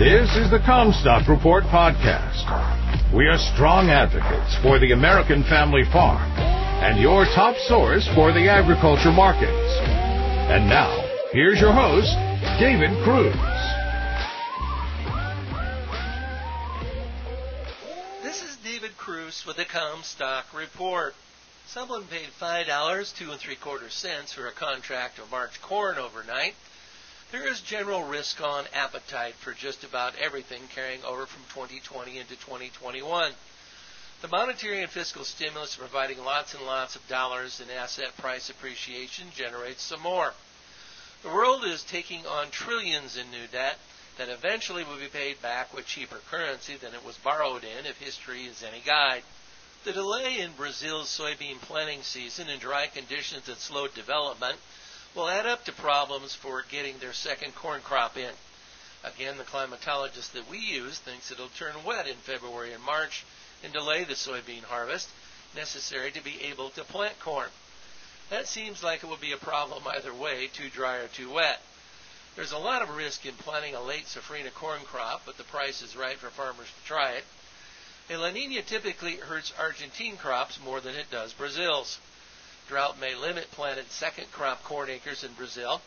This is the Commstock Report podcast. We are strong advocates for the American family farm and your top source for the agriculture markets. And now, here's your host, David Kruse. This is David Kruse with the Commstock Report. Someone paid five dollars two and three quarter cents for a contract of March corn overnight. There is general risk on appetite for just about everything carrying over from 2020 into 2021. The monetary and fiscal stimulus providing lots and lots of dollars in asset price appreciation generates some more. The world is taking on trillions in new debt that eventually will be paid back with cheaper currency than it was borrowed in if history is any guide. The delay in Brazil's soybean planting season and dry conditions that slowed development will add up to problems for getting their second corn crop in. Again, the climatologist that we use thinks it'll turn wet in February and March and delay the soybean harvest necessary to be able to plant corn. That seems like it would be a problem either way, too dry or too wet. There's a lot of risk in planting a late safrinha corn crop, but the price is right for farmers to try it. A La Nina typically hurts Argentine crops more than it does Brazil's. Drought may limit planted second crop corn acres in Brazil.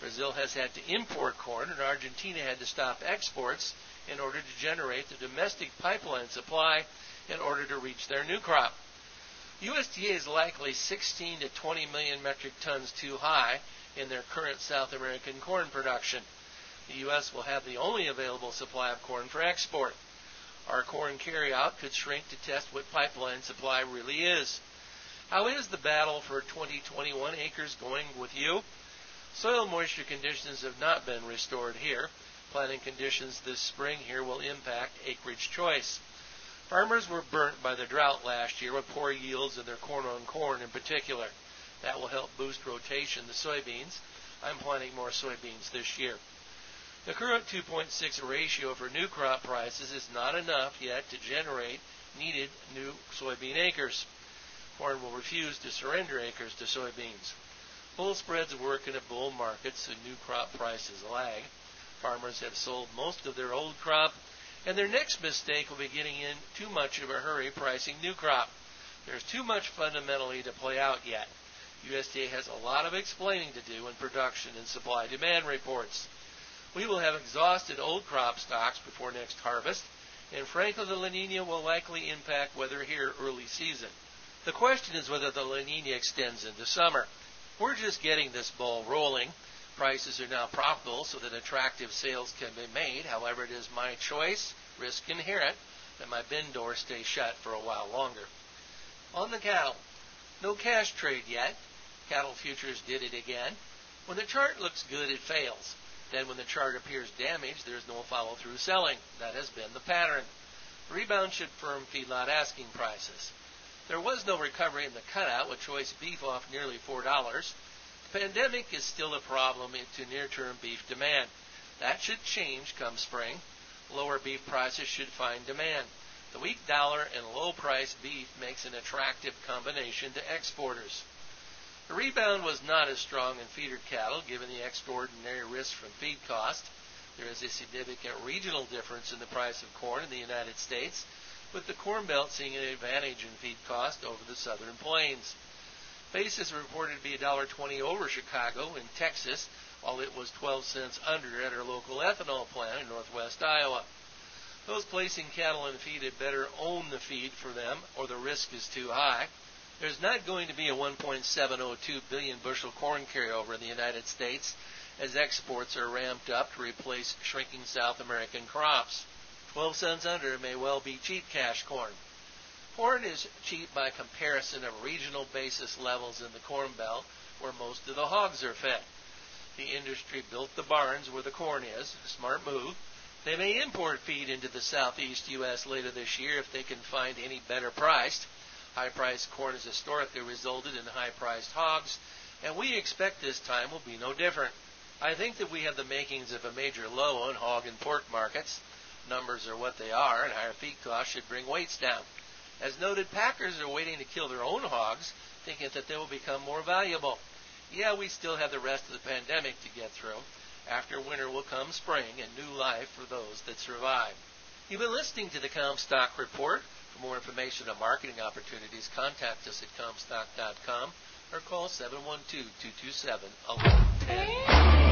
Brazil has had to import corn, and Argentina had to stop exports in order to generate the domestic pipeline supply in order to reach their new crop. USDA is likely 16 to 20 million metric tons too high in their current South American corn production. The U.S. will have the only available supply of corn for export. Our corn carryout could shrink to test what pipeline supply really is. How is the battle for 2021 acres going with you? Soil moisture conditions have not been restored here. Planting conditions this spring here will impact acreage choice. Farmers were burnt by the drought last year with poor yields in their corn on corn in particular. That will help boost rotation to soybeans. I'm planting more soybeans this year. The current 2.6 ratio for new crop prices is not enough yet to generate needed new soybean acres corn will refuse to surrender acres to soybeans. Bull spreads work in a bull market, so new crop prices lag. Farmers have sold most of their old crop, and their next mistake will be getting in too much of a hurry pricing new crop. There's too much fundamentally to play out yet. USDA has a lot of explaining to do in production and supply demand reports. We will have exhausted old crop stocks before next harvest, and frankly, the La Nina will likely impact weather here early season. The question is whether the La Nina extends into summer. We're just getting this ball rolling. Prices are now profitable so that attractive sales can be made. However, it is my choice, risk inherent, that my bin door stays shut for a while longer. On the cattle, no cash trade yet. Cattle futures did it again. When the chart looks good, it fails. Then when the chart appears damaged, there's no follow through selling. That has been the pattern. Rebound should firm feedlot asking prices. There was no recovery in the cutout, with choice beef off nearly $4. The pandemic is still a problem to near term beef demand. That should change come spring. Lower beef prices should find demand. The weak dollar and low priced beef makes an attractive combination to exporters. The rebound was not as strong in feeder cattle given the extraordinary risk from feed cost. There is a significant regional difference in the price of corn in the United States with the Corn Belt seeing an advantage in feed cost over the southern plains. Basis reported to be $1.20 over Chicago in Texas, while it was 12 cents under at our local ethanol plant in northwest Iowa. Those placing cattle in feed had better own the feed for them, or the risk is too high. There's not going to be a 1.702 billion bushel corn carryover in the United States as exports are ramped up to replace shrinking South American crops. 12 cents under may well be cheap cash corn. Corn is cheap by comparison of regional basis levels in the Corn Belt where most of the hogs are fed. The industry built the barns where the corn is, a smart move. They may import feed into the southeast U.S. later this year if they can find any better priced. High priced corn has historically resulted in high priced hogs, and we expect this time will be no different. I think that we have the makings of a major low on hog and pork markets numbers are what they are, and higher feed costs should bring weights down. As noted, packers are waiting to kill their own hogs, thinking that they will become more valuable. Yeah, we still have the rest of the pandemic to get through. After winter will come spring and new life for those that survive. You've been listening to the Commstock Report. For more information on marketing opportunities, contact us at Commstock.com or call 712-227-1110.